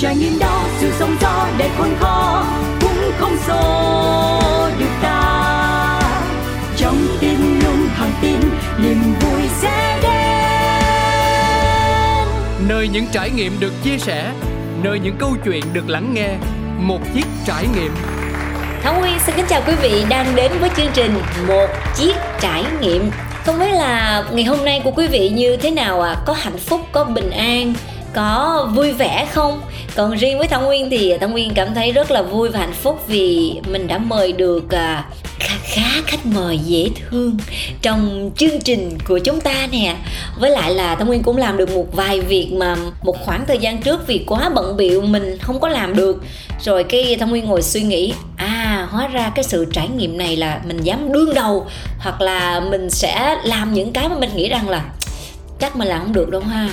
trải nghiệm đó sự sống gió để khôn khó cũng không xô được ta trong tim luôn thẳng tin niềm vui sẽ đến nơi những trải nghiệm được chia sẻ nơi những câu chuyện được lắng nghe một chiếc trải nghiệm Thảo Nguyên xin kính chào quý vị đang đến với chương trình Một chiếc trải nghiệm Không biết là ngày hôm nay của quý vị như thế nào ạ? À? Có hạnh phúc, có bình an, có vui vẻ không? Còn riêng với Thảo Nguyên thì Thảo Nguyên cảm thấy rất là vui và hạnh phúc vì mình đã mời được à, khá khá khách mời dễ thương trong chương trình của chúng ta nè. Với lại là Thảo Nguyên cũng làm được một vài việc mà một khoảng thời gian trước vì quá bận biệu mình không có làm được. Rồi cái Thảo Nguyên ngồi suy nghĩ à hóa ra cái sự trải nghiệm này là mình dám đương đầu, hoặc là mình sẽ làm những cái mà mình nghĩ rằng là chắc mình làm không được đâu ha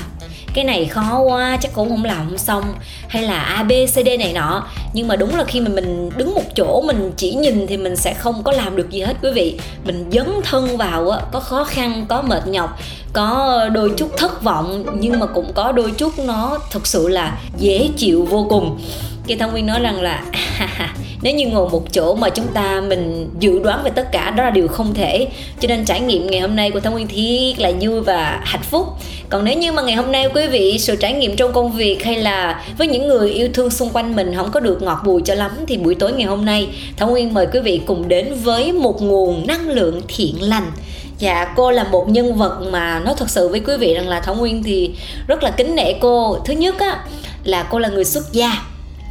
cái này khó quá, chắc cũng không làm không xong. Hay là a, b, c, d này nọ. Nhưng mà đúng là khi mà mình đứng một chỗ, mình chỉ nhìn thì mình sẽ không có làm được gì hết, quý vị. Mình dấn thân vào á, có khó khăn, có mệt nhọc, có đôi chút thất vọng, nhưng mà cũng có đôi chút nó thực sự là dễ chịu vô cùng. Kỳ Thông Nguyên nói rằng là, nếu như ngồi một chỗ mà chúng ta mình dự đoán về tất cả, đó là điều không thể. Cho nên trải nghiệm ngày hôm nay của Thông Nguyên thiết là vui và hạnh phúc. Còn nếu như mà ngày hôm nay quý vị, sự trải nghiệm trong công việc hay là với những người yêu thương xung quanh mình không có được ngọt bùi cho lắm, thì buổi tối ngày hôm nay Thông Nguyên mời quý vị cùng đến với một nguồn năng lượng thiện lành. Dạ cô là một nhân vật mà nói thật sự với quý vị rằng là Thảo Nguyên thì rất là kính nể cô. Thứ nhất á, là cô là người xuất gia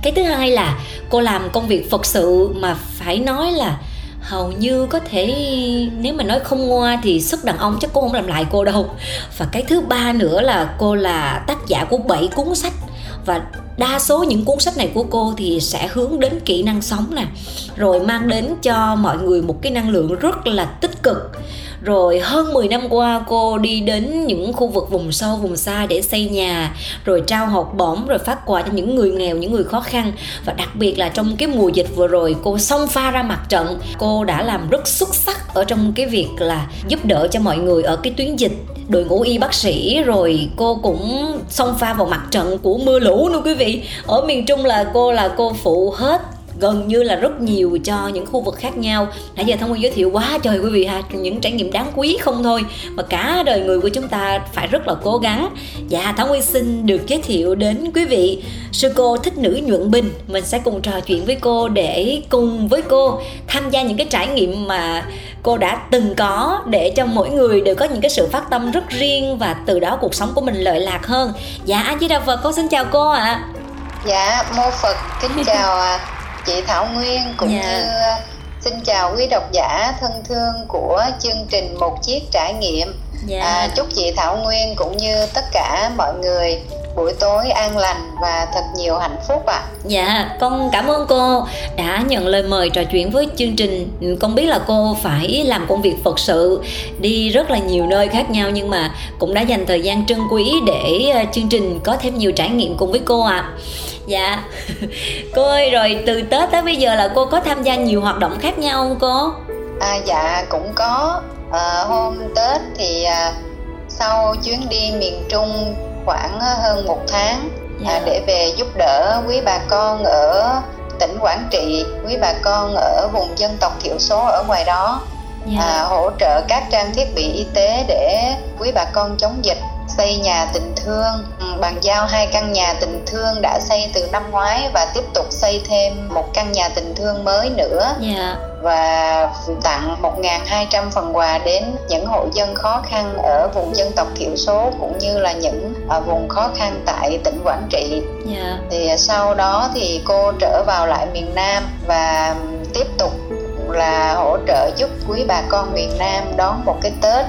cái thứ hai là cô làm công việc phật sự mà phải nói là hầu như có thể, nếu mà nói không ngoa thì sức đàn ông chắc cô không làm lại cô đâu. Và cái thứ ba nữa là cô là tác giả của bảy cuốn sách và đa số những cuốn sách này của cô thì sẽ hướng đến kỹ năng sống nè, rồi mang đến cho mọi người một cái năng lượng rất là tích cực. Rồi hơn 10 năm qua, cô đi đến những khu vực vùng sâu, vùng xa để xây nhà, rồi trao học bổng, rồi phát quà cho những người nghèo, những người khó khăn. Và đặc biệt là trong cái mùa dịch vừa rồi, cô xông pha ra mặt trận. Cô đã làm rất xuất sắc ở trong cái việc là giúp đỡ cho mọi người ở cái tuyến dịch đội ngũ y bác sĩ, rồi cô cũng xông pha vào mặt trận của mưa lũ nữa, quý vị. Ở miền trung là cô là cô phụ hết gần như là rất nhiều cho những khu vực khác nhau. Nãy giờ thông nguyên giới thiệu quá trời quý vị ha những trải nghiệm đáng quý không thôi mà cả đời người của chúng ta phải rất là cố gắng. Dạ thảo nguyên xin được giới thiệu đến quý vị sư cô thích nữ nhuận bình. Mình sẽ cùng trò chuyện với cô để cùng với cô tham gia những cái trải nghiệm mà cô đã từng có để cho mỗi người đều có những cái sự phát tâm rất riêng và từ đó cuộc sống của mình lợi lạc hơn. Dạ anh di đà phật cô xin chào cô ạ. À. dạ mô phật kính chào à chị Thảo Nguyên cũng yeah. Dạ. như ờ, xin chào quý độc giả thân thương của chương trình một chiếc trải nghiệm yeah. Dạ. à, chúc chị Thảo Nguyên cũng như tất cả mọi người buổi tối an lành và thật nhiều hạnh phúc ạ. À. Dạ, con cảm ơn cô đã nhận lời mời trò chuyện với chương trình. Con biết là cô phải làm công việc Phật sự đi rất là nhiều nơi khác nhau nhưng mà cũng đã dành thời gian trân quý để ờ, chương trình có thêm nhiều trải nghiệm cùng với cô ạ. À dạ cô ơi rồi từ tết tới bây giờ là cô có tham gia nhiều hoạt động khác nhau không cô à dạ cũng có à, hôm tết thì à, sau chuyến đi miền trung khoảng hơn một tháng dạ. à, để về giúp đỡ quý bà con ở tỉnh quảng trị quý bà con ở vùng dân tộc thiểu số ở ngoài đó yeah. Dạ. à, hỗ trợ các trang thiết bị y tế để quý bà con chống dịch xây nhà tình thương ừ, bàn giao hai căn nhà tình thương đã xây từ năm ngoái và tiếp tục xây thêm một căn nhà tình thương mới nữa yeah. Dạ. và tặng 1.200 phần quà đến những hộ dân khó khăn ở vùng dân tộc thiểu số cũng như là những ở vùng khó khăn tại tỉnh Quảng Trị. Yeah. Dạ. Thì sau đó thì cô trở vào lại miền Nam và tiếp tục là hỗ trợ giúp quý bà con miền Nam đón một cái Tết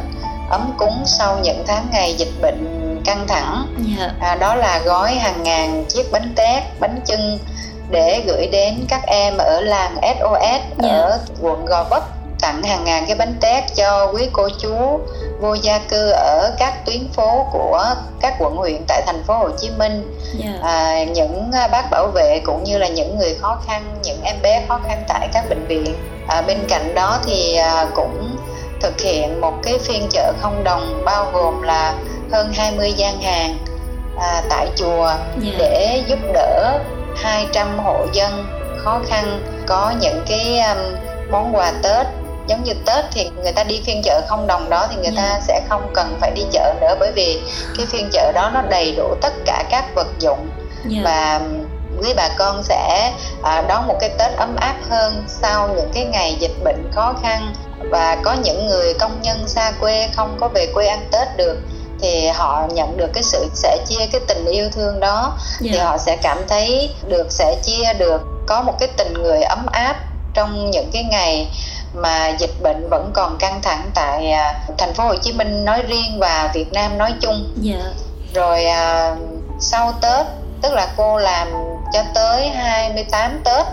ấm cúng sau những tháng ngày dịch bệnh căng thẳng yeah. Dạ. à, đó là gói hàng ngàn chiếc bánh tét bánh chưng để gửi đến các em ở làng SOS yeah. Dạ. ở quận Gò Vấp tặng hàng ngàn cái bánh tét cho quý cô chú vô gia cư ở các tuyến phố của các quận huyện tại thành phố Hồ Chí Minh yeah. Dạ. à, những bác bảo vệ cũng như là những người khó khăn những em bé khó khăn tại các bệnh viện à, bên cạnh đó thì à, cũng thực hiện một cái phiên chợ không đồng bao gồm là hơn 20 gian hàng à, tại chùa yeah. Dạ. để giúp đỡ 200 hộ dân khó khăn có những cái um, món quà Tết giống như Tết thì người ta đi phiên chợ không đồng đó thì người yeah. ta dạ. sẽ không cần phải đi chợ nữa bởi vì cái phiên chợ đó nó đầy đủ tất cả các vật dụng yeah. Dạ. và quý bà con sẽ à, đón một cái Tết ấm áp hơn sau những cái ngày dịch bệnh khó khăn và có những người công nhân xa quê không có về quê ăn Tết được thì họ nhận được cái sự sẻ chia cái tình yêu thương đó yeah. thì dạ. họ sẽ cảm thấy được sẻ chia được có một cái tình người ấm áp trong những cái ngày mà dịch bệnh vẫn còn căng thẳng tại à, thành phố Hồ Chí Minh nói riêng và Việt Nam nói chung. Dạ. Rồi à, sau Tết tức là cô làm cho tới 28 Tết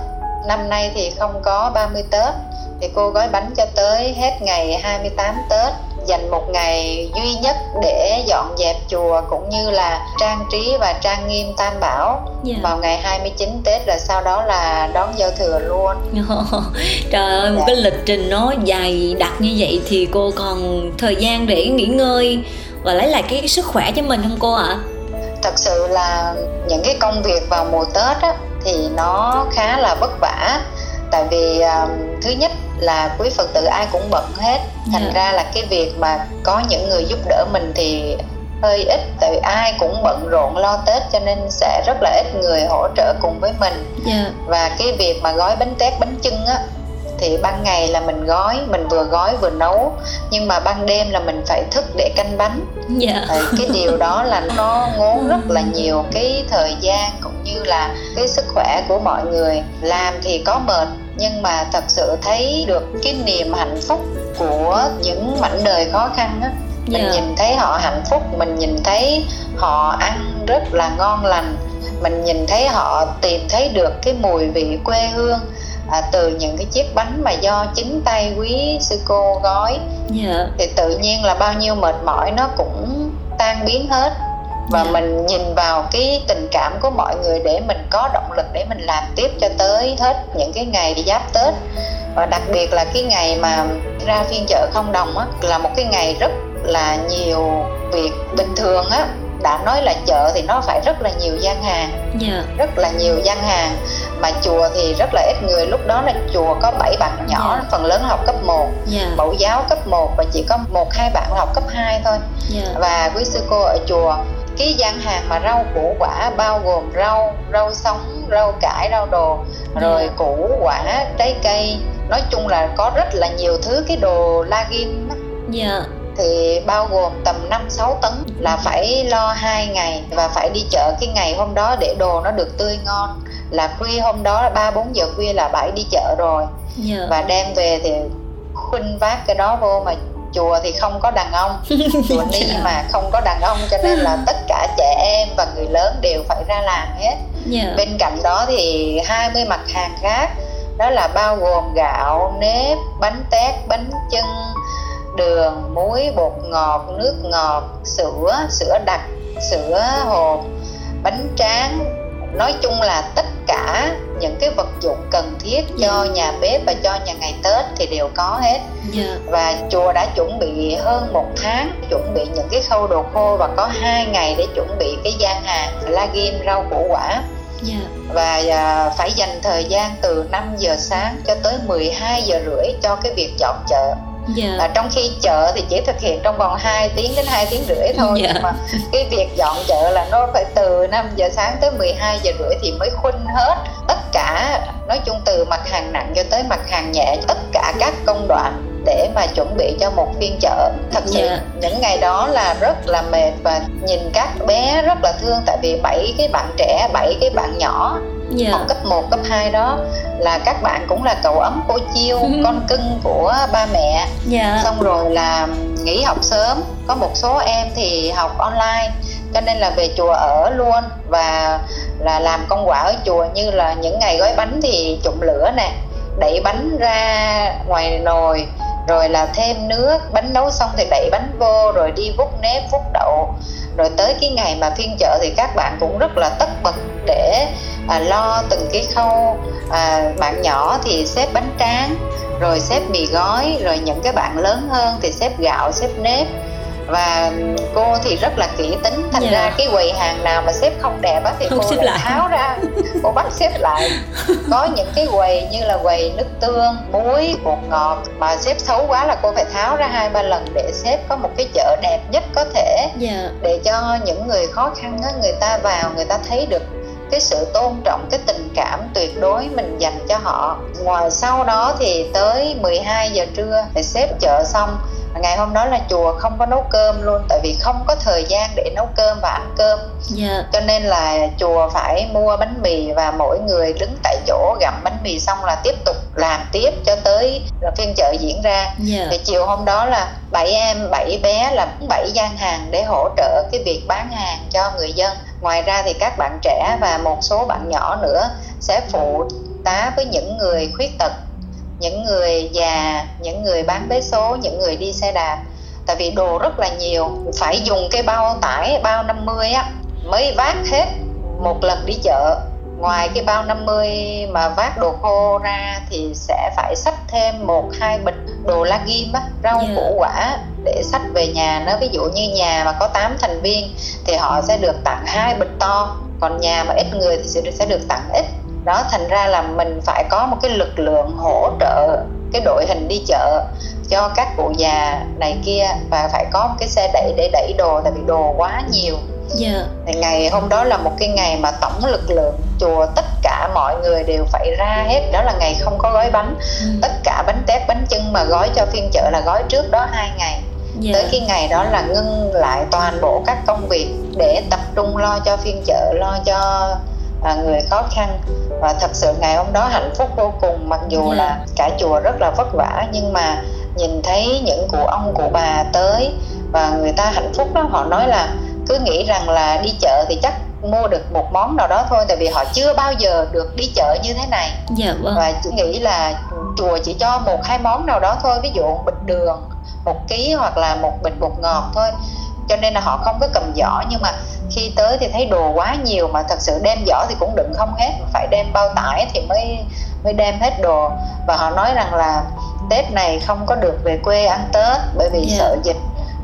năm nay thì không có 30 Tết thì cô gói bánh cho tới hết ngày 28 Tết dành một ngày duy nhất để dọn dẹp chùa cũng như là trang trí và trang nghiêm tam bảo yeah. Dạ. vào ngày 29 Tết rồi sau đó là đón giao thừa luôn. Trời ơi, một dạ. cái lịch trình nó dài đặc như vậy thì cô còn thời gian để nghỉ ngơi và lấy lại cái sức khỏe cho mình không cô ạ? À? Thật sự là những cái công việc vào mùa Tết á, thì nó khá là vất vả tại vì um, thứ nhất là quý phật tử ai cũng bận hết thành yeah. Dạ. ra là cái việc mà có những người giúp đỡ mình thì hơi ít tại vì ai cũng bận rộn lo tết cho nên sẽ rất là ít người hỗ trợ cùng với mình yeah. Dạ. và cái việc mà gói bánh tét bánh chưng á thì ban ngày là mình gói mình vừa gói vừa nấu nhưng mà ban đêm là mình phải thức để canh bánh yeah. Dạ. cái điều đó là nó ngốn rất là nhiều cái thời gian cũng như là cái sức khỏe của mọi người làm thì có mệt nhưng mà thật sự thấy được cái niềm hạnh phúc của những mảnh đời khó khăn á mình yeah. Dạ. nhìn thấy họ hạnh phúc mình nhìn thấy họ ăn rất là ngon lành mình nhìn thấy họ tìm thấy được cái mùi vị quê hương à, từ những cái chiếc bánh mà do chính tay quý sư cô gói yeah. Dạ. thì tự nhiên là bao nhiêu mệt mỏi nó cũng tan biến hết và yeah. Dạ. mình nhìn vào cái tình cảm của mọi người để mình có động lực để mình làm tiếp cho tới hết những cái ngày giáp tết và đặc biệt là cái ngày mà ra phiên chợ không đồng á là một cái ngày rất là nhiều việc bình thường á đã nói là chợ thì nó phải rất là nhiều gian hàng yeah. Dạ. rất là nhiều gian hàng mà chùa thì rất là ít người lúc đó là chùa có 7 bạn nhỏ yeah. Dạ. phần lớn học cấp 1 yeah. mẫu giáo cấp 1 và chỉ có một hai bạn học cấp 2 thôi yeah. và quý sư cô ở chùa cái gian hàng mà rau củ quả bao gồm rau rau sống rau cải rau đồ rồi yeah. củ quả trái cây nói chung là có rất là nhiều thứ cái đồ la ghim dạ thì bao gồm tầm 5 6 tấn là phải lo hai ngày và phải đi chợ cái ngày hôm đó để đồ nó được tươi ngon là khuya hôm đó là ba bốn giờ khuya là bảy đi chợ rồi yeah. Dạ. và đem về thì khuynh vác cái đó vô mà chùa thì không có đàn ông chùa ni mà không có đàn ông cho nên là tất cả trẻ em và người lớn đều phải ra làm hết yeah. Dạ. bên cạnh đó thì 20 mặt hàng khác đó là bao gồm gạo nếp bánh tét bánh chưng đường muối bột ngọt nước ngọt sữa sữa đặc sữa hộp bánh tráng nói chung là tất cả những cái vật dụng cần thiết yeah. cho dạ. nhà bếp và cho nhà ngày tết thì đều có hết yeah. Dạ. và chùa đã chuẩn bị hơn một tháng chuẩn bị những cái khâu đồ khô và có hai ngày để chuẩn bị cái gian hàng la ghim rau củ quả yeah. Dạ. và à, phải dành thời gian từ 5 giờ sáng cho tới 12 giờ rưỡi cho cái việc dọn chợ yeah. Dạ. à, trong khi chợ thì chỉ thực hiện trong vòng 2 tiếng đến 2 tiếng rưỡi thôi yeah. Dạ. nhưng mà cái việc dọn chợ là nó phải từ 5 giờ sáng tới 12 giờ rưỡi thì mới khuynh hết tất cả nói chung từ mặt hàng nặng cho tới mặt hàng nhẹ tất cả các công đoạn để mà chuẩn bị cho một phiên chợ thật sự yeah. Dạ. những ngày đó là rất là mệt và nhìn các bé rất là thương tại vì bảy cái bạn trẻ bảy cái bạn nhỏ yeah. học cấp 1, cấp 2 đó là các bạn cũng là cậu ấm cô chiêu con cưng của ba mẹ yeah. Dạ. xong rồi là nghỉ học sớm có một số em thì học online cho nên là về chùa ở luôn và là làm công quả ở chùa như là những ngày gói bánh thì trụng lửa nè đẩy bánh ra ngoài nồi rồi là thêm nước bánh nấu xong thì đẩy bánh vô rồi đi vút nếp vút đậu. Rồi tới cái ngày mà phiên chợ thì các bạn cũng rất là tất bật để à, lo từng cái khâu. À, bạn nhỏ thì xếp bánh tráng rồi xếp mì gói rồi những cái bạn lớn hơn thì xếp gạo xếp nếp và cô thì rất là kỹ tính thành yeah. Dạ. ra cái quầy hàng nào mà xếp không đẹp á thì không cô lại tháo ra cô bắt xếp lại có những cái quầy như là quầy nước tương muối bột ngọt mà xếp xấu quá là cô phải tháo ra hai ba lần để xếp có một cái chợ đẹp nhất có thể yeah. Dạ. để cho những người khó khăn á người ta vào người ta thấy được cái sự tôn trọng cái tình cảm tuyệt đối mình dành cho họ ngoài sau đó thì tới 12 giờ trưa thì xếp chợ xong ngày hôm đó là chùa không có nấu cơm luôn tại vì không có thời gian để nấu cơm và ăn cơm yeah. Dạ. cho nên là chùa phải mua bánh mì và mỗi người đứng tại chỗ gặm bánh mì xong là tiếp tục làm tiếp cho tới phiên chợ diễn ra yeah. Dạ. thì chiều hôm đó là bảy em bảy bé là bảy gian hàng để hỗ trợ cái việc bán hàng cho người dân ngoài ra thì các bạn trẻ và một số bạn nhỏ nữa sẽ phụ tá với những người khuyết tật những người già những người bán vé số những người đi xe đạp tại vì đồ rất là nhiều phải dùng cái bao tải bao 50 á mới vác hết một lần đi chợ ngoài cái bao 50 mà vác đồ khô ra thì sẽ phải xách thêm một hai bịch đồ la ghim á rau yeah. Dạ. củ quả để xách về nhà nó ví dụ như nhà mà có 8 thành viên thì họ sẽ được tặng hai bịch to còn nhà mà ít người thì sẽ được, sẽ được tặng ít đó thành ra là mình phải có một cái lực lượng hỗ trợ cái đội hình đi chợ cho các cụ già này kia và phải có một cái xe đẩy để đẩy đồ tại vì đồ quá nhiều yeah. Dạ. ngày hôm đó là một cái ngày mà tổng lực lượng chùa tất cả mọi người đều phải ra hết đó là ngày không có gói bánh ừ. tất cả bánh tét bánh chưng mà gói cho phiên chợ là gói trước đó hai ngày yeah. Dạ. tới cái ngày đó là ngưng lại toàn bộ các công việc để tập trung lo cho phiên chợ lo cho à, người khó khăn và thật sự ngày hôm đó hạnh phúc vô cùng mặc dù yeah. Dạ. là cả chùa rất là vất vả nhưng mà nhìn thấy những cụ ông cụ bà tới và người ta hạnh phúc đó họ nói là cứ nghĩ rằng là đi chợ thì chắc mua được một món nào đó thôi tại vì họ chưa bao giờ được đi chợ như thế này dạ, vâng. và chỉ nghĩ là chùa chỉ cho một hai món nào đó thôi ví dụ bịch đường một ký hoặc là một bịch bột ngọt thôi cho nên là họ không có cầm giỏ nhưng mà khi tới thì thấy đồ quá nhiều mà thật sự đem giỏ thì cũng đựng không hết phải đem bao tải thì mới mới đem hết đồ và họ nói rằng là tết này không có được về quê ăn tết bởi vì yeah. Dạ. sợ dịch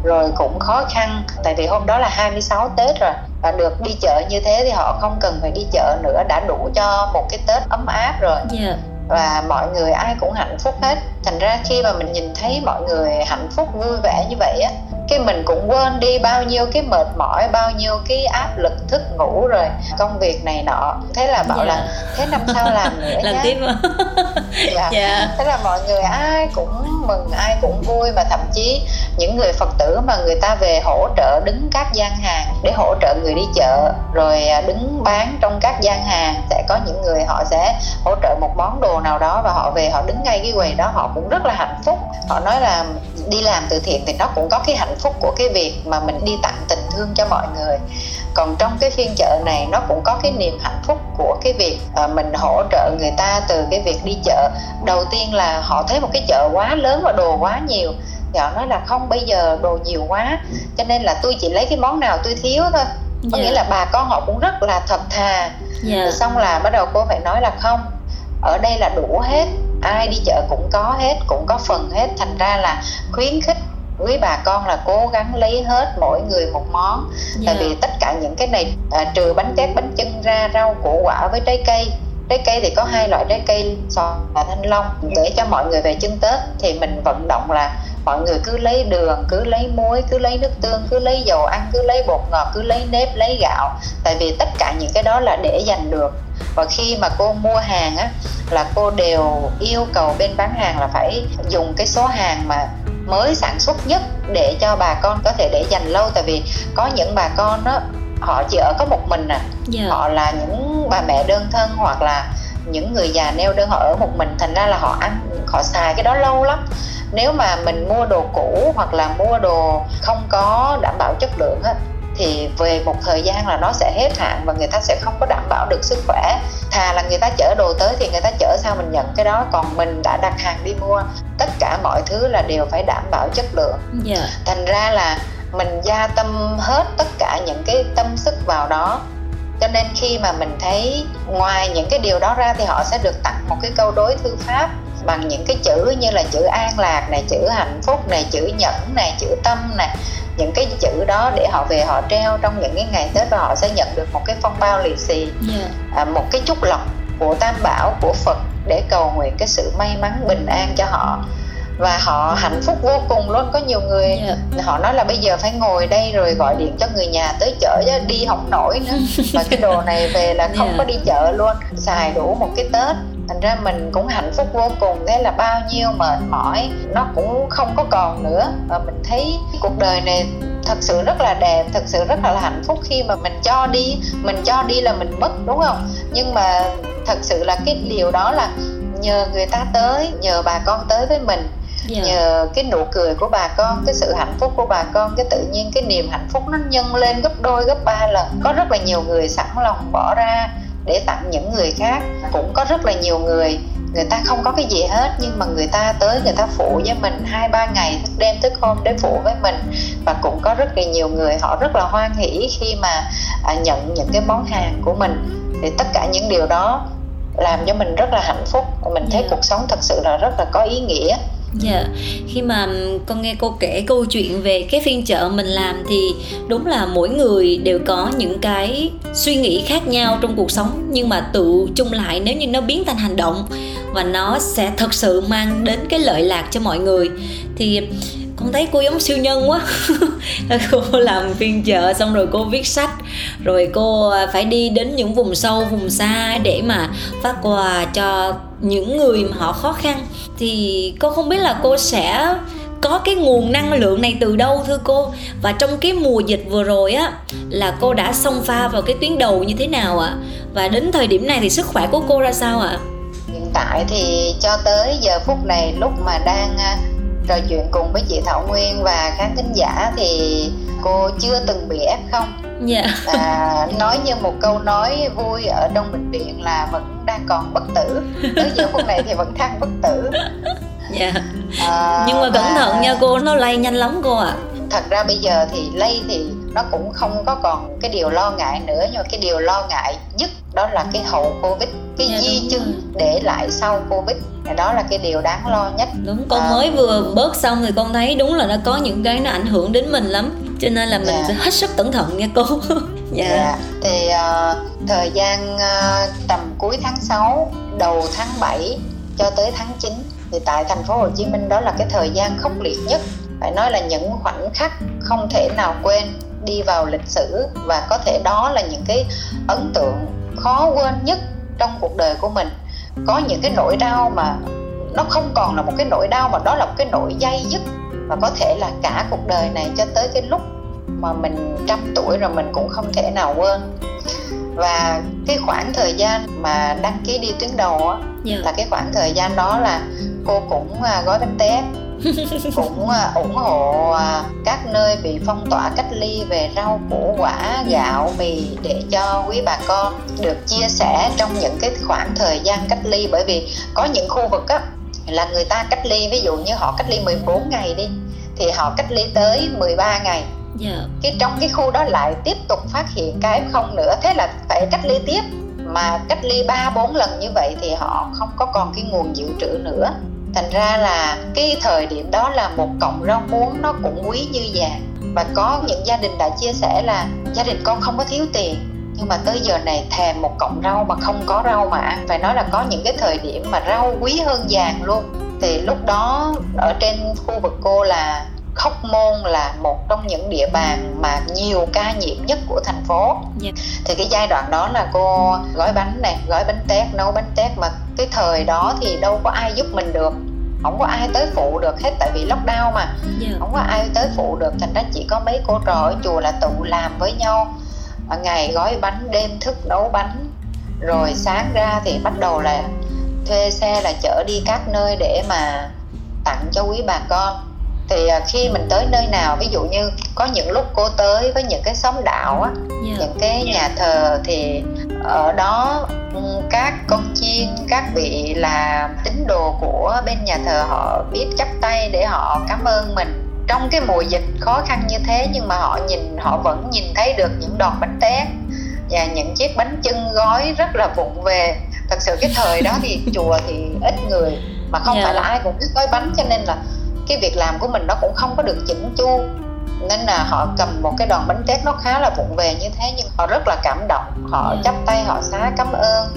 rồi cũng khó khăn tại vì hôm đó là 26 Tết rồi và được đi chợ như thế thì họ không cần phải đi chợ nữa đã đủ cho một cái Tết ấm áp rồi yeah. Dạ. và mọi người ai cũng hạnh phúc hết thành ra khi mà mình nhìn thấy mọi người hạnh phúc vui vẻ như vậy á cái mình cũng quên đi bao nhiêu cái mệt mỏi bao nhiêu cái áp lực thức ngủ rồi công việc này nọ thế là bảo yeah. là dạ. thế năm sau làm nữa làm nhá. tiếp dạ. yeah. thế là mọi người ai cũng mừng ai cũng vui và thậm chí những người phật tử mà người ta về hỗ trợ đứng các gian hàng để hỗ trợ người đi chợ rồi à, đứng bán trong các gian hàng sẽ có những người họ sẽ hỗ trợ một món đồ nào đó và họ về họ đứng ngay cái quầy đó họ cũng rất là hạnh phúc họ nói là đi làm từ thiện thì nó cũng có cái hạnh phúc của cái việc mà mình đi tặng tình thương cho mọi người còn trong cái phiên chợ này nó cũng có cái niềm hạnh phúc của cái việc à, mình hỗ trợ người ta từ cái việc đi chợ đầu tiên là họ thấy một cái chợ quá lớn và đồ quá nhiều thì họ nói là không bây giờ đồ nhiều quá cho nên là tôi chỉ lấy cái món nào tôi thiếu thôi có yeah. nghĩa dạ. là bà con họ cũng rất là thật thà yeah. Dạ. xong là bắt đầu cô phải nói là không ở đây là đủ hết ai đi chợ cũng có hết cũng có phần hết thành ra là khuyến khích quý bà con là cố gắng lấy hết mỗi người một món yeah. tại dạ. vì tất cả những cái này à, trừ bánh tét bánh chưng ra rau củ quả với trái cây trái cây thì có hai loại trái cây, sò và thanh long. Để cho mọi người về chân tết thì mình vận động là mọi người cứ lấy đường, cứ lấy muối, cứ lấy nước tương, cứ lấy dầu ăn, cứ lấy bột ngọt, cứ lấy nếp, lấy gạo. Tại vì tất cả những cái đó là để dành được. Và khi mà cô mua hàng á, là cô đều yêu cầu bên bán hàng là phải dùng cái số hàng mà mới sản xuất nhất để cho bà con có thể để dành lâu. Tại vì có những bà con đó họ chỉ ở có một mình à yeah. Dạ. họ là những bà mẹ đơn thân hoặc là những người già neo đơn họ ở một mình thành ra là họ ăn họ xài cái đó lâu lắm nếu mà mình mua đồ cũ hoặc là mua đồ không có đảm bảo chất lượng á thì về một thời gian là nó sẽ hết hạn và người ta sẽ không có đảm bảo được sức khỏe thà là người ta chở đồ tới thì người ta chở sao mình nhận cái đó còn mình đã đặt hàng đi mua tất cả mọi thứ là đều phải đảm bảo chất lượng yeah. Dạ. thành ra là mình gia tâm hết tất cả những cái tâm sức vào đó cho nên khi mà mình thấy ngoài những cái điều đó ra thì họ sẽ được tặng một cái câu đối thư pháp bằng những cái chữ như là chữ an lạc này chữ hạnh phúc này chữ nhẫn này chữ tâm này những cái chữ đó để họ về họ treo trong những cái ngày tết và họ sẽ nhận được một cái phong bao lì xì yeah. Dạ. à, một cái chúc lộc của tam bảo của phật để cầu nguyện cái sự may mắn bình an cho họ và họ hạnh phúc vô cùng luôn. Có nhiều người yeah. Dạ. họ nói là bây giờ phải ngồi đây rồi gọi điện cho người nhà tới chợ chứ đi không nổi nữa. Và cái đồ này về là không yeah. có đi chợ luôn. Xài đủ một cái tết. Thành ra mình cũng hạnh phúc vô cùng. Thế là bao nhiêu mệt mỏi nó cũng không có còn nữa. Và mình thấy cuộc đời này thật sự rất là đẹp thật sự rất là hạnh phúc khi mà mình cho đi. Mình cho đi là mình mất đúng không? Nhưng mà thật sự là cái điều đó là nhờ người ta tới nhờ bà con tới với mình yeah. Dạ. nhờ cái nụ cười của bà con cái sự hạnh phúc của bà con cái tự nhiên cái niềm hạnh phúc nó nhân lên gấp đôi gấp ba lần có rất là nhiều người sẵn lòng bỏ ra để tặng những người khác cũng có rất là nhiều người người ta không có cái gì hết nhưng mà người ta tới người ta phụ với mình hai ba ngày thức đêm thức hôm để phụ với mình và cũng có rất là nhiều người họ rất là hoan hỷ khi mà à, nhận những cái món hàng của mình thì tất cả những điều đó làm cho mình rất là hạnh phúc mình thấy yeah. Dạ. cuộc sống thật sự là rất là có ý nghĩa Dạ, yeah. khi mà con nghe cô kể câu chuyện về cái phiên chợ mình làm thì đúng là mỗi người đều có những cái suy nghĩ khác nhau trong cuộc sống nhưng mà tự chung lại nếu như nó biến thành hành động và nó sẽ thật sự mang đến cái lợi lạc cho mọi người. Thì con thấy cô giống siêu nhân quá. Cô làm phiên chợ xong rồi cô viết sách rồi cô phải đi đến những vùng sâu vùng xa để mà phát quà cho những người mà họ khó khăn thì cô không biết là cô sẽ có cái nguồn năng lượng này từ đâu, thưa cô và trong cái mùa dịch vừa rồi á, là cô đã xông pha vào cái tuyến đầu như thế nào ạ à? và đến thời điểm này thì sức khỏe của cô ra sao ạ à? hiện tại thì cho tới giờ phút này, lúc mà đang à, trò chuyện cùng với chị Thảo Nguyên và khán thính giả thì cô chưa từng bị F0 yeah. Dạ. à, nói như một câu nói vui ở trong bệnh viện là vẫn đang còn bất tử tới giờ phút này thì vẫn đang bất tử dạ à, nhưng mà cẩn thận nha cô nó lây nhanh lắm cô ạ à. thật ra bây giờ thì lây thì nó cũng không có còn cái điều lo ngại nữa nhưng mà cái điều lo ngại nhất đó là cái hậu covid cái dạ, di chứng để lại sau covid đó là cái điều đáng lo nhất đúng con à, mới vừa bớt xong thì con thấy đúng là nó có những cái nó ảnh hưởng đến mình lắm cho nên là mình yeah. Dạ. hết sức cẩn thận nha cô dạ yeah. yeah. thì uh, thời gian uh, tầm cuối tháng 6 đầu tháng 7 cho tới tháng 9 thì tại thành phố Hồ Chí Minh đó là cái thời gian khốc liệt nhất phải nói là những khoảnh khắc không thể nào quên đi vào lịch sử và có thể đó là những cái ấn tượng khó quên nhất trong cuộc đời của mình có những cái nỗi đau mà nó không còn là một cái nỗi đau mà đó là một cái nỗi dây dứt và có thể là cả cuộc đời này cho tới cái lúc mà mình trăm tuổi rồi mình cũng không thể nào quên và cái khoảng thời gian mà đăng ký đi tuyến đầu á yeah. Dạ. là cái khoảng thời gian đó là cô cũng à, gói bánh tét cũng à, ủng hộ à, các nơi bị phong tỏa cách ly về rau củ quả gạo mì để cho quý bà con được chia sẻ trong những cái khoảng thời gian cách ly bởi vì có những khu vực á là người ta cách ly ví dụ như họ cách ly 14 ngày đi thì họ cách ly tới 13 ngày yeah. Dạ. cái trong cái khu đó lại tiếp tục phát hiện cái không nữa thế là phải cách ly tiếp mà cách ly ba bốn lần như vậy thì họ không có còn cái nguồn dự trữ nữa thành ra là cái thời điểm đó là một cọng rau muống nó cũng quý như vàng và có những gia đình đã chia sẻ là gia đình con không có thiếu tiền nhưng mà tới giờ này thèm một cọng rau mà không có rau mà ăn phải nói là có những cái thời điểm mà rau quý hơn vàng luôn thì lúc đó ở trên khu vực cô là Khóc Môn là một trong những địa bàn mà nhiều ca nhiễm nhất của thành phố yeah. Dạ. thì cái giai đoạn đó là cô gói bánh này gói bánh tét nấu bánh tét mà cái thời đó thì đâu có ai giúp mình được không có ai tới phụ được hết tại vì lockdown mà yeah. Dạ. không có ai tới phụ được thành ra chỉ có mấy cô trò ở chùa là tụ làm với nhau ngày gói bánh đêm thức nấu bánh rồi ừ. sáng ra thì bắt đầu là thuê xe là chở đi các nơi để mà tặng cho quý bà con thì à, khi mình tới nơi nào ví dụ như có những lúc cô tới với những cái xóm đạo á yeah. Dạ. những cái nhà thờ thì ở đó ừ, các con chiên các vị là tín đồ của bên nhà thờ họ biết chắp tay để họ cảm ơn mình trong cái mùa dịch khó khăn như thế nhưng mà họ nhìn họ vẫn nhìn thấy được những đòn bánh tét và những chiếc bánh chưng gói rất là vụng về thật sự cái thời đó thì chùa thì ít người mà không yeah. phải là ai cũng biết gói bánh cho nên là cái việc làm của mình nó cũng không có được chỉnh chu. Nên là họ cầm một cái đòn bánh tét nó khá là vụng về như thế nhưng họ rất là cảm động. Họ yeah. chắp tay họ xá cảm ơn.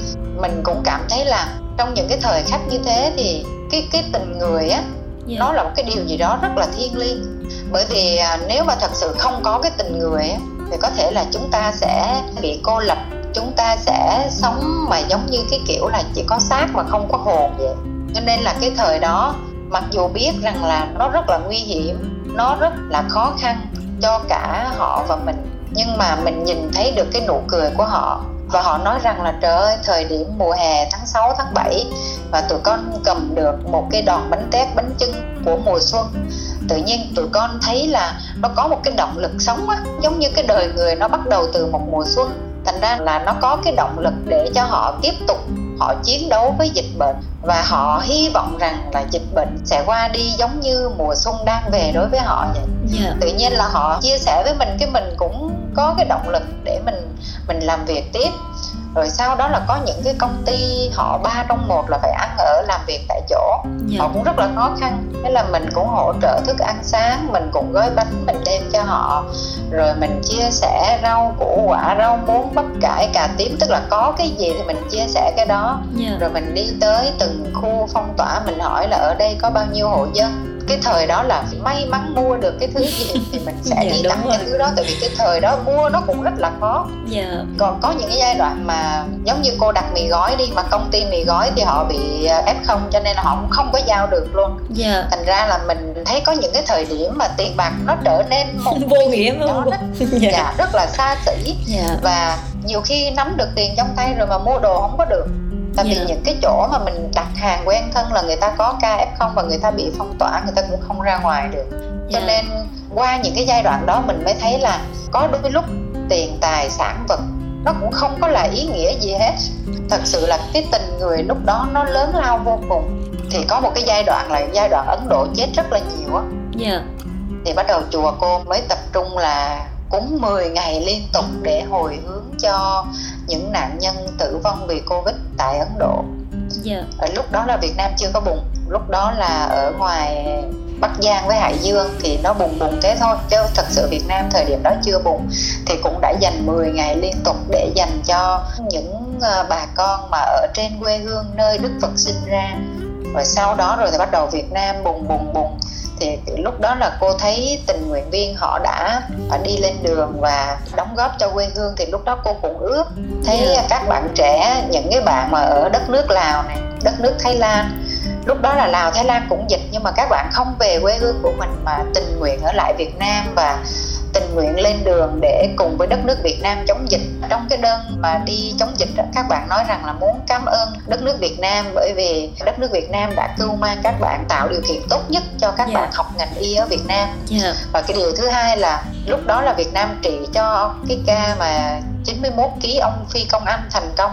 Mình cũng cảm thấy là trong những cái thời khắc như thế thì cái cái tình người á yeah. nó là một cái điều gì đó rất là thiêng liêng. Bởi vì à, nếu mà thật sự không có cái tình người á thì có thể là chúng ta sẽ bị cô lập chúng ta sẽ sống mà giống như cái kiểu là chỉ có xác mà không có hồn vậy. Cho nên là cái thời đó mặc dù biết rằng là nó rất là nguy hiểm, nó rất là khó khăn cho cả họ và mình, nhưng mà mình nhìn thấy được cái nụ cười của họ và họ nói rằng là, trời ơi, thời điểm mùa hè tháng 6 tháng 7 và tụi con cầm được một cái đòn bánh tét bánh trưng của mùa xuân. Tự nhiên tụi con thấy là nó có một cái động lực sống á, giống như cái đời người nó bắt đầu từ một mùa xuân. Thành ra là nó có cái động lực để cho họ tiếp tục họ chiến đấu với dịch bệnh và họ hy vọng rằng là dịch bệnh sẽ qua đi giống như mùa xuân đang về đối với họ vậy yeah. Dạ. tự nhiên là họ chia sẻ với mình cái mình cũng có cái động lực để mình mình làm việc tiếp rồi sau đó là có những cái công ty họ ba trong một là phải ăn ở làm việc tại chỗ. Dạ. họ cũng rất là khó khăn thế là mình cũng hỗ trợ thức ăn sáng mình cũng gói bánh mình đem cho họ rồi mình chia sẻ rau củ quả rau muống bắp cải cà tím tức là có cái gì thì mình chia sẻ cái đó. Dạ. rồi mình đi tới từng khu phong tỏa mình hỏi là ở đây có bao nhiêu hộ dân cái thời đó là may mắn mua được cái thứ gì thì mình sẽ dạ, đi tặng rồi. cái thứ đó tại vì cái thời đó mua nó cũng rất là khó dạ. còn có những cái giai đoạn mà giống như cô đặt mì gói đi mà công ty mì gói thì họ bị ờ, f không cho nên là họ cũng không có giao được luôn dạ. thành ra là mình thấy có những cái thời điểm mà tiền bạc nó trở nên một vô nghĩa đó, đó. Dạ. dạ rất là xa xỉ dạ. và nhiều khi nắm được tiền trong tay rồi mà mua đồ không có được tại vì yeah. Dạ. những cái chỗ mà mình đặt hàng quen thân là người ta có ca f không và người ta bị phong tỏa người ta cũng không ra ngoài được cho yeah. Dạ. nên qua những cái giai đoạn đó mình mới thấy là có đôi lúc tiền tài sản vật nó cũng không có là ý nghĩa gì hết thật sự là cái tình người lúc đó nó lớn lao vô cùng thì có một cái giai đoạn là giai đoạn ấn độ chết rất là nhiều á yeah. Dạ. thì bắt đầu chùa cô mới tập trung là cúng 10 ngày liên tục để hồi hướng cho những nạn nhân tử vong vì Covid tại Ấn Độ. Yeah. Dạ. Ở lúc đó là Việt Nam chưa có bùng, lúc đó là ở ngoài Bắc Giang với Hải Dương thì nó bùng bùng thế thôi chứ thật sự Việt Nam thời điểm đó chưa bùng thì cũng đã dành 10 ngày liên tục để dành cho những ờ, bà con mà ở trên quê hương nơi Đức Phật sinh ra rồi sau đó rồi thì bắt đầu Việt Nam bùng bùng bùng thì lúc đó là cô thấy tình nguyện viên họ đã đi lên đường và đóng góp cho quê hương thì lúc đó cô cũng ước thấy các bạn trẻ những cái bạn mà ở đất nước Lào này đất nước Thái Lan. Lúc đó là Lào Thái Lan cũng dịch nhưng mà các bạn không về quê hương của mình mà tình nguyện ở lại Việt Nam và tình nguyện lên đường để cùng với đất nước Việt Nam chống dịch trong cái đơn mà đi chống dịch các bạn nói rằng là muốn cảm ơn đất nước Việt Nam bởi vì đất nước Việt Nam đã cưu mang các bạn tạo điều kiện tốt nhất cho các yeah. Dạ. bạn học ngành y ở Việt Nam yeah. Dạ. và cái điều thứ hai là lúc đó là Việt Nam trị cho cái ca mà 91 ký ông Phi Công Anh thành công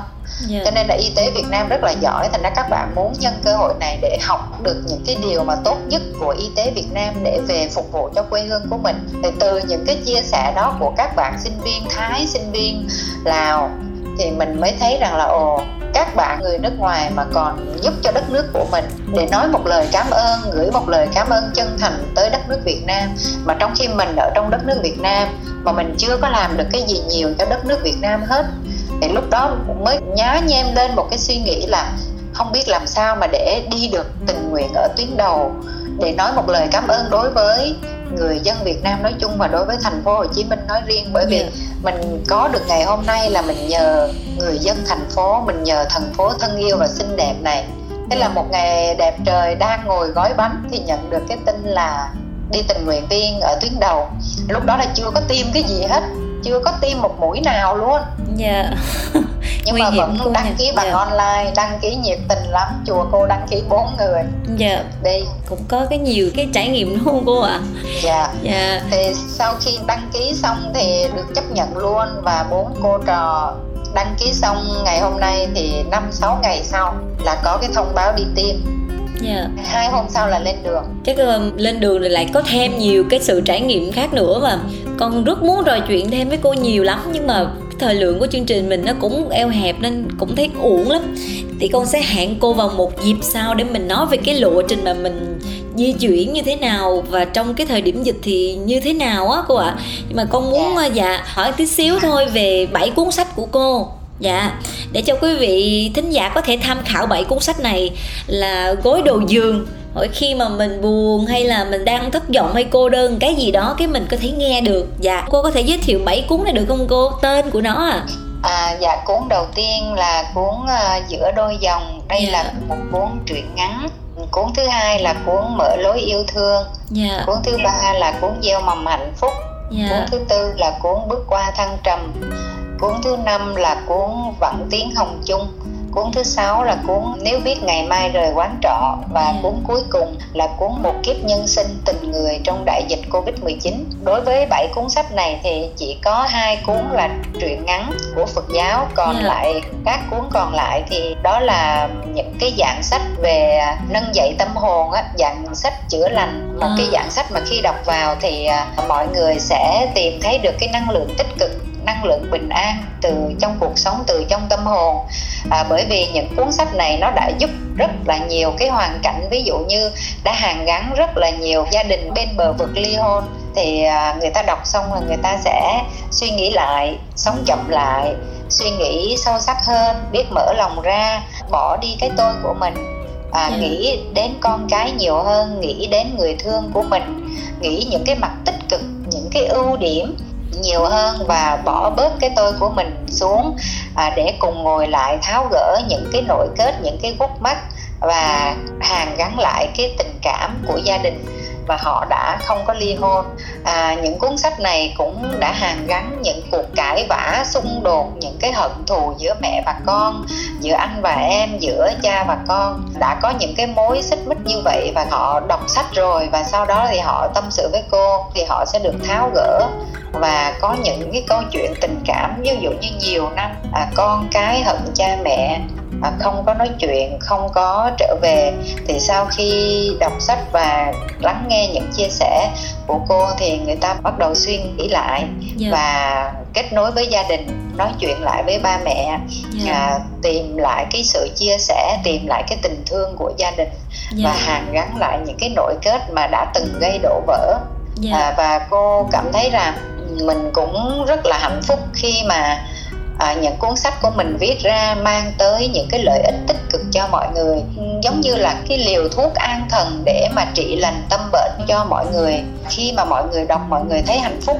yeah. Cho nên là y tế Việt Nam rất là giỏi, thành ra các bạn muốn nhân cơ hội này để học được những cái điều mà tốt nhất của y tế Việt Nam để về phục vụ cho quê hương của mình. Thì từ những cái chia sẻ đó của các bạn sinh viên, Thái sinh viên, Lào, thì mình mới thấy rằng là, ồ, các bạn người nước ngoài mà còn giúp cho đất nước của mình. Để nói một lời cảm ơn, gửi một lời cảm ơn chân thành tới đất nước Việt Nam. Mà trong khi mình ở trong đất nước Việt Nam mà mình chưa có làm được cái gì nhiều cho đất nước Việt Nam hết thì lúc đó mới nhá nhem lên một cái suy nghĩ là không biết làm sao mà để đi được tình nguyện ở tuyến đầu để nói một lời cảm ơn đối với người dân Việt Nam nói chung và đối với thành phố Hồ Chí Minh nói riêng bởi vì yeah. Dạ. mình có được ngày hôm nay là mình nhờ người dân thành phố mình nhờ thành phố thân yêu và xinh đẹp này thế là một ngày đẹp trời đang ngồi gói bánh thì nhận được cái tin là đi tình nguyện viên ở tuyến đầu lúc đó là chưa có tiêm cái gì hết chưa có tiêm một mũi nào luôn. Dạ. Nhưng mà vẫn đăng ký bằng dạ. online đăng ký nhiệt tình lắm. Chùa cô đăng ký bốn người. Dạ. Đi. Cũng có cái nhiều cái trải nghiệm không cô ạ? À? dạ. Dạ. Thì sau khi đăng ký xong thì được chấp nhận luôn và bốn cô trò đăng ký xong ngày hôm nay thì năm sáu ngày sau là có cái thông báo đi tiêm. Yeah. Dạ. hai hôm sau là lên đường. Chắc uh, lên đường thì lại có thêm nhiều cái sự trải nghiệm khác nữa mà con rất muốn trò chuyện thêm với cô nhiều lắm nhưng mà thời lượng của chương trình mình nó cũng eo hẹp nên cũng thấy uổng lắm. Thì con sẽ hẹn cô vào một dịp sau để mình nói về cái lộ trình mà mình di chuyển như thế nào và trong cái thời điểm dịch thì như thế nào á cô ạ. Nhưng mà con muốn dạ, dạ hỏi tí xíu thôi về bảy cuốn sách của cô. Dạ, để cho quý vị thính giả có thể tham khảo bảy cuốn sách này là gối đầu giường mỗi khi mà mình buồn hay là mình đang thất vọng hay cô đơn cái gì đó cái mình có thể nghe được dạ cô có thể giới thiệu bảy cuốn này được không cô tên của nó à À, dạ cuốn đầu tiên là cuốn uh, giữa đôi dòng đây yeah. Dạ. là một cuốn truyện ngắn cuốn thứ hai là cuốn mở lối yêu thương yeah. Dạ. cuốn thứ ba là cuốn gieo mầm hạnh phúc yeah. Dạ. cuốn thứ tư là cuốn bước qua thăng trầm cuốn thứ năm là cuốn vẫn tiếng hồng chung cuốn thứ sáu là cuốn nếu biết ngày mai rời quán trọ và yeah. cuốn cuối cùng là cuốn một kiếp nhân sinh tình người trong đại dịch covid 19 đối với bảy cuốn sách này thì chỉ có hai cuốn là truyện ngắn của phật giáo còn yeah. lại các cuốn còn lại thì đó là những cái dạng sách về nâng dậy tâm hồn á dạng sách chữa lành một à. cái dạng sách mà khi đọc vào thì à, mọi người sẽ tìm thấy được cái năng lượng tích cực năng lượng bình an từ trong cuộc sống từ trong tâm hồn à, bởi vì những cuốn sách này nó đã giúp rất là nhiều cái hoàn cảnh ví dụ như đã hàn gắn rất là nhiều gia đình bên bờ vực ly hôn thì à, người ta đọc xong là người ta sẽ suy nghĩ lại sống chậm lại suy nghĩ sâu sắc hơn biết mở lòng ra bỏ đi cái tôi của mình à, yeah. Dạ. nghĩ đến con cái nhiều hơn nghĩ đến người thương của mình nghĩ những cái mặt tích cực những cái ưu điểm nhiều hơn và bỏ bớt cái tôi của mình xuống à, để cùng ngồi lại tháo gỡ những cái nội kết những cái gút mắt và hàn gắn lại cái tình cảm của gia đình và họ đã không có ly hôn. À, những cuốn sách này cũng đã hàn gắn những cuộc cãi vã xung đột những cái hận thù giữa mẹ và con giữa anh và em giữa cha và con. Đã có những cái mối xích mích như vậy và họ đọc sách rồi và sau đó thì họ tâm sự với cô thì họ sẽ được tháo gỡ. Và có những cái câu chuyện tình cảm ví dụ như nhiều năm à, con cái hận cha mẹ à, không có nói chuyện không có trở về thì sau khi đọc sách và lắng nghe những chia sẻ của cô thì người ta bắt đầu suy nghĩ lại yeah. Dạ. và kết nối với gia đình nói chuyện lại với ba mẹ yeah. Dạ. à, tìm lại cái sự chia sẻ tìm lại cái tình thương của gia đình yeah. Dạ. và hàn gắn lại những cái nội kết mà đã từng gây đổ vỡ yeah. à, và cô cảm thấy rằng mình cũng rất là hạnh phúc khi mà à, những cuốn sách của mình viết ra mang tới những cái lợi ích tích cực cho mọi người giống như là cái liều thuốc an thần để mà trị lành tâm bệnh cho mọi người khi mà mọi người đọc mọi người thấy hạnh phúc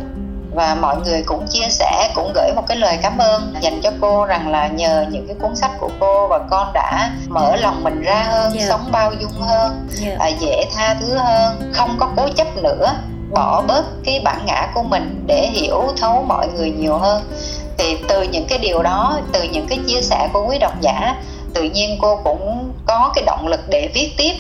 và mọi người cũng chia sẻ cũng gửi một cái lời cảm ơn dành cho cô rằng là nhờ những cái cuốn sách của cô và con đã mở lòng mình ra hơn yeah. Dạ. sống bao dung hơn yeah. Dạ. à, dễ tha thứ hơn không có cố chấp nữa bỏ bớt cái bản ngã của mình để hiểu thấu mọi người nhiều hơn thì từ những cái điều đó từ những cái chia sẻ của quý độc giả tự nhiên cô cũng có cái động lực để viết tiếp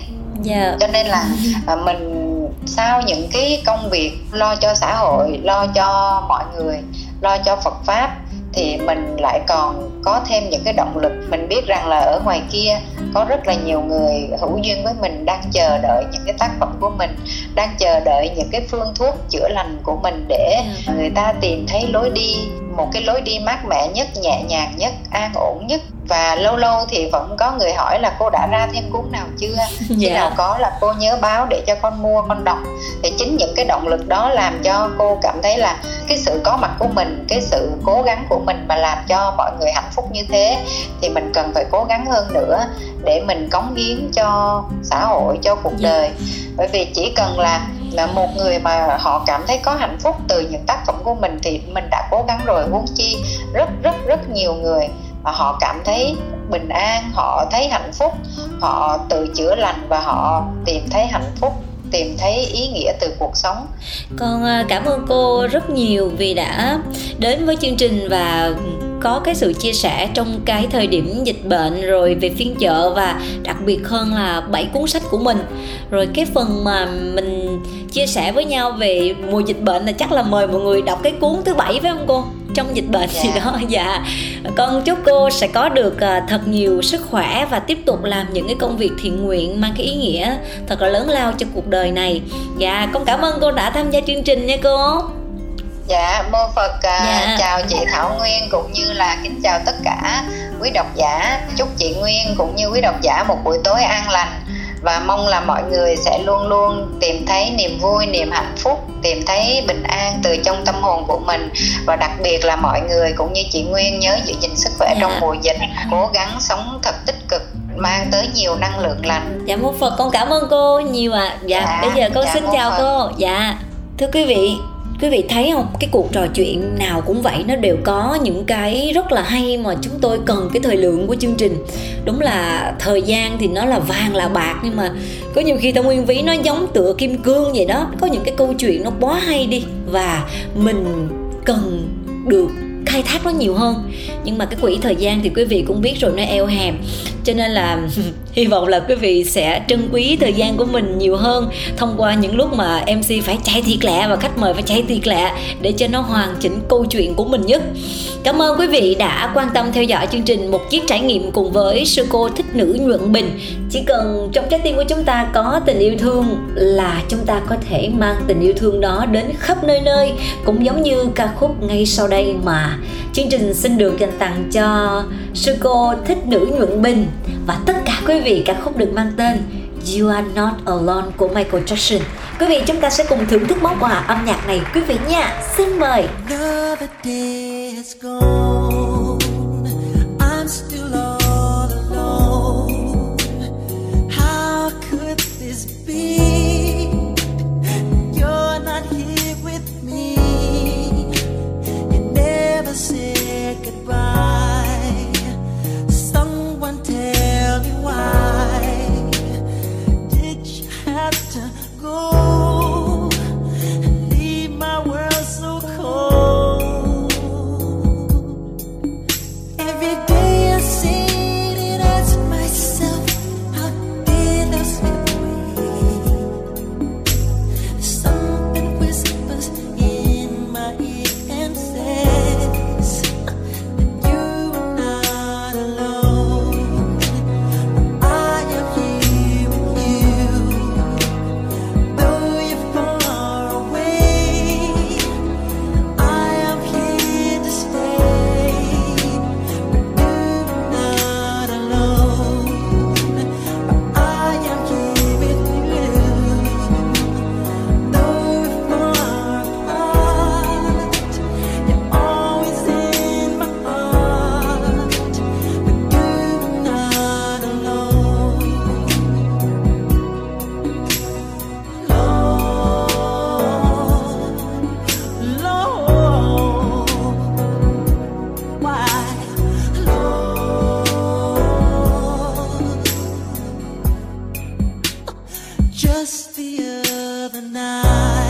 yeah. Dạ. cho nên là à, mình sau những cái công việc lo cho xã hội lo cho mọi người lo cho phật pháp thì mình lại còn có thêm những cái động lực mình biết rằng là ở ngoài kia có rất là nhiều người hữu duyên với mình đang chờ đợi những cái tác phẩm của mình đang chờ đợi những cái phương thuốc chữa lành của mình để ừ. người ta tìm thấy lối đi một cái lối đi mát mẻ nhất nhẹ nhàng nhất an ổn nhất và lâu lâu thì vẫn có người hỏi là cô đã ra thêm cuốn nào chưa khi yeah. Dạ. nào có là cô nhớ báo để cho con mua con đọc thì chính những cái động lực đó làm cho cô cảm thấy là cái sự có mặt của mình cái sự cố gắng của mình mà làm cho mọi người hạnh phúc như thế thì mình cần phải cố gắng hơn nữa để mình cống hiến cho xã hội cho cuộc dạ. đời bởi vì chỉ cần là là một người mà họ cảm thấy có hạnh phúc từ những tác phẩm của mình thì mình đã cố gắng rồi, huống chi rất rất rất nhiều người mà họ cảm thấy bình an, họ thấy hạnh phúc, họ tự chữa lành và họ tìm thấy hạnh phúc, tìm thấy ý nghĩa từ cuộc sống. Con à, cảm ơn cô rất nhiều vì đã đến với chương trình và có cái sự chia sẻ trong cái thời điểm dịch bệnh rồi về phiên chợ và đặc biệt hơn là bảy cuốn sách của mình. Rồi cái phần mà mình chia sẻ với nhau về mùa dịch bệnh là chắc là mời mọi người đọc cái cuốn thứ bảy phải không cô trong dịch bệnh dạ. gì đó dạ con chúc cô sẽ có được uh, thật nhiều sức khỏe và tiếp tục làm những cái công việc thiện nguyện mang cái ý nghĩa thật là lớn lao cho cuộc đời này dạ con cảm ơn cô đã tham gia chương trình nha cô Dạ, mô Phật uh, dạ. chào chị Thảo Nguyên cũng như là kính chào tất cả quý độc giả. Chúc chị Nguyên cũng như quý độc giả một buổi tối an lành và mong là mọi người sẽ luôn luôn tìm thấy niềm vui, niềm hạnh phúc, tìm thấy bình an từ trong tâm hồn của mình và đặc biệt là mọi người cũng như chị Nguyên nhớ giữ gìn sức khỏe dạ. trong mùa dịch, cố gắng sống thật tích cực mang tới nhiều năng lượng lành. Dạ mô Phật con cảm ơn cô nhiều ạ. À. Dạ, dạ bây giờ con dạ, xin chào Phật. cô. Dạ thưa quý vị quý vị thấy không? Cái cuộc trò chuyện nào cũng vậy, nó đều có những cái rất là hay mà chúng tôi cần cái thời lượng của chương trình. Đúng là thời gian thì nó là vàng là bạc, nhưng mà có nhiều khi ta nguyên ví nó giống tựa kim cương vậy đó. Có những cái câu chuyện nó quá hay đi, và mình cần được khai thác nó nhiều hơn. Nhưng mà cái quỹ thời gian thì quý vị cũng biết rồi, nó eo hẹp cho nên là hy vọng là quý vị sẽ trân quý thời gian của mình nhiều hơn thông qua những lúc mà mc phải chạy thiệt lẹ và khách mời phải chạy thiệt lẹ để cho nó hoàn chỉnh câu chuyện của mình nhất. Cảm ơn quý vị đã quan tâm theo dõi chương trình một chiếc trải nghiệm cùng với sư cô thích nữ nhuận bình chỉ cần trong trái tim của chúng ta có tình yêu thương là chúng ta có thể mang tình yêu thương đó đến khắp nơi nơi, cũng giống như ca khúc ngay sau đây mà chương trình xin được dành tặng cho sư cô thích nữ nhuận bình và tất cả quý vị, ca khúc được mang tên You Are Not Alone của Michael Jackson. Quý vị, chúng ta sẽ cùng thưởng thức món quà âm nhạc này quý vị nha. Xin mời. I'm ti. Just the other night.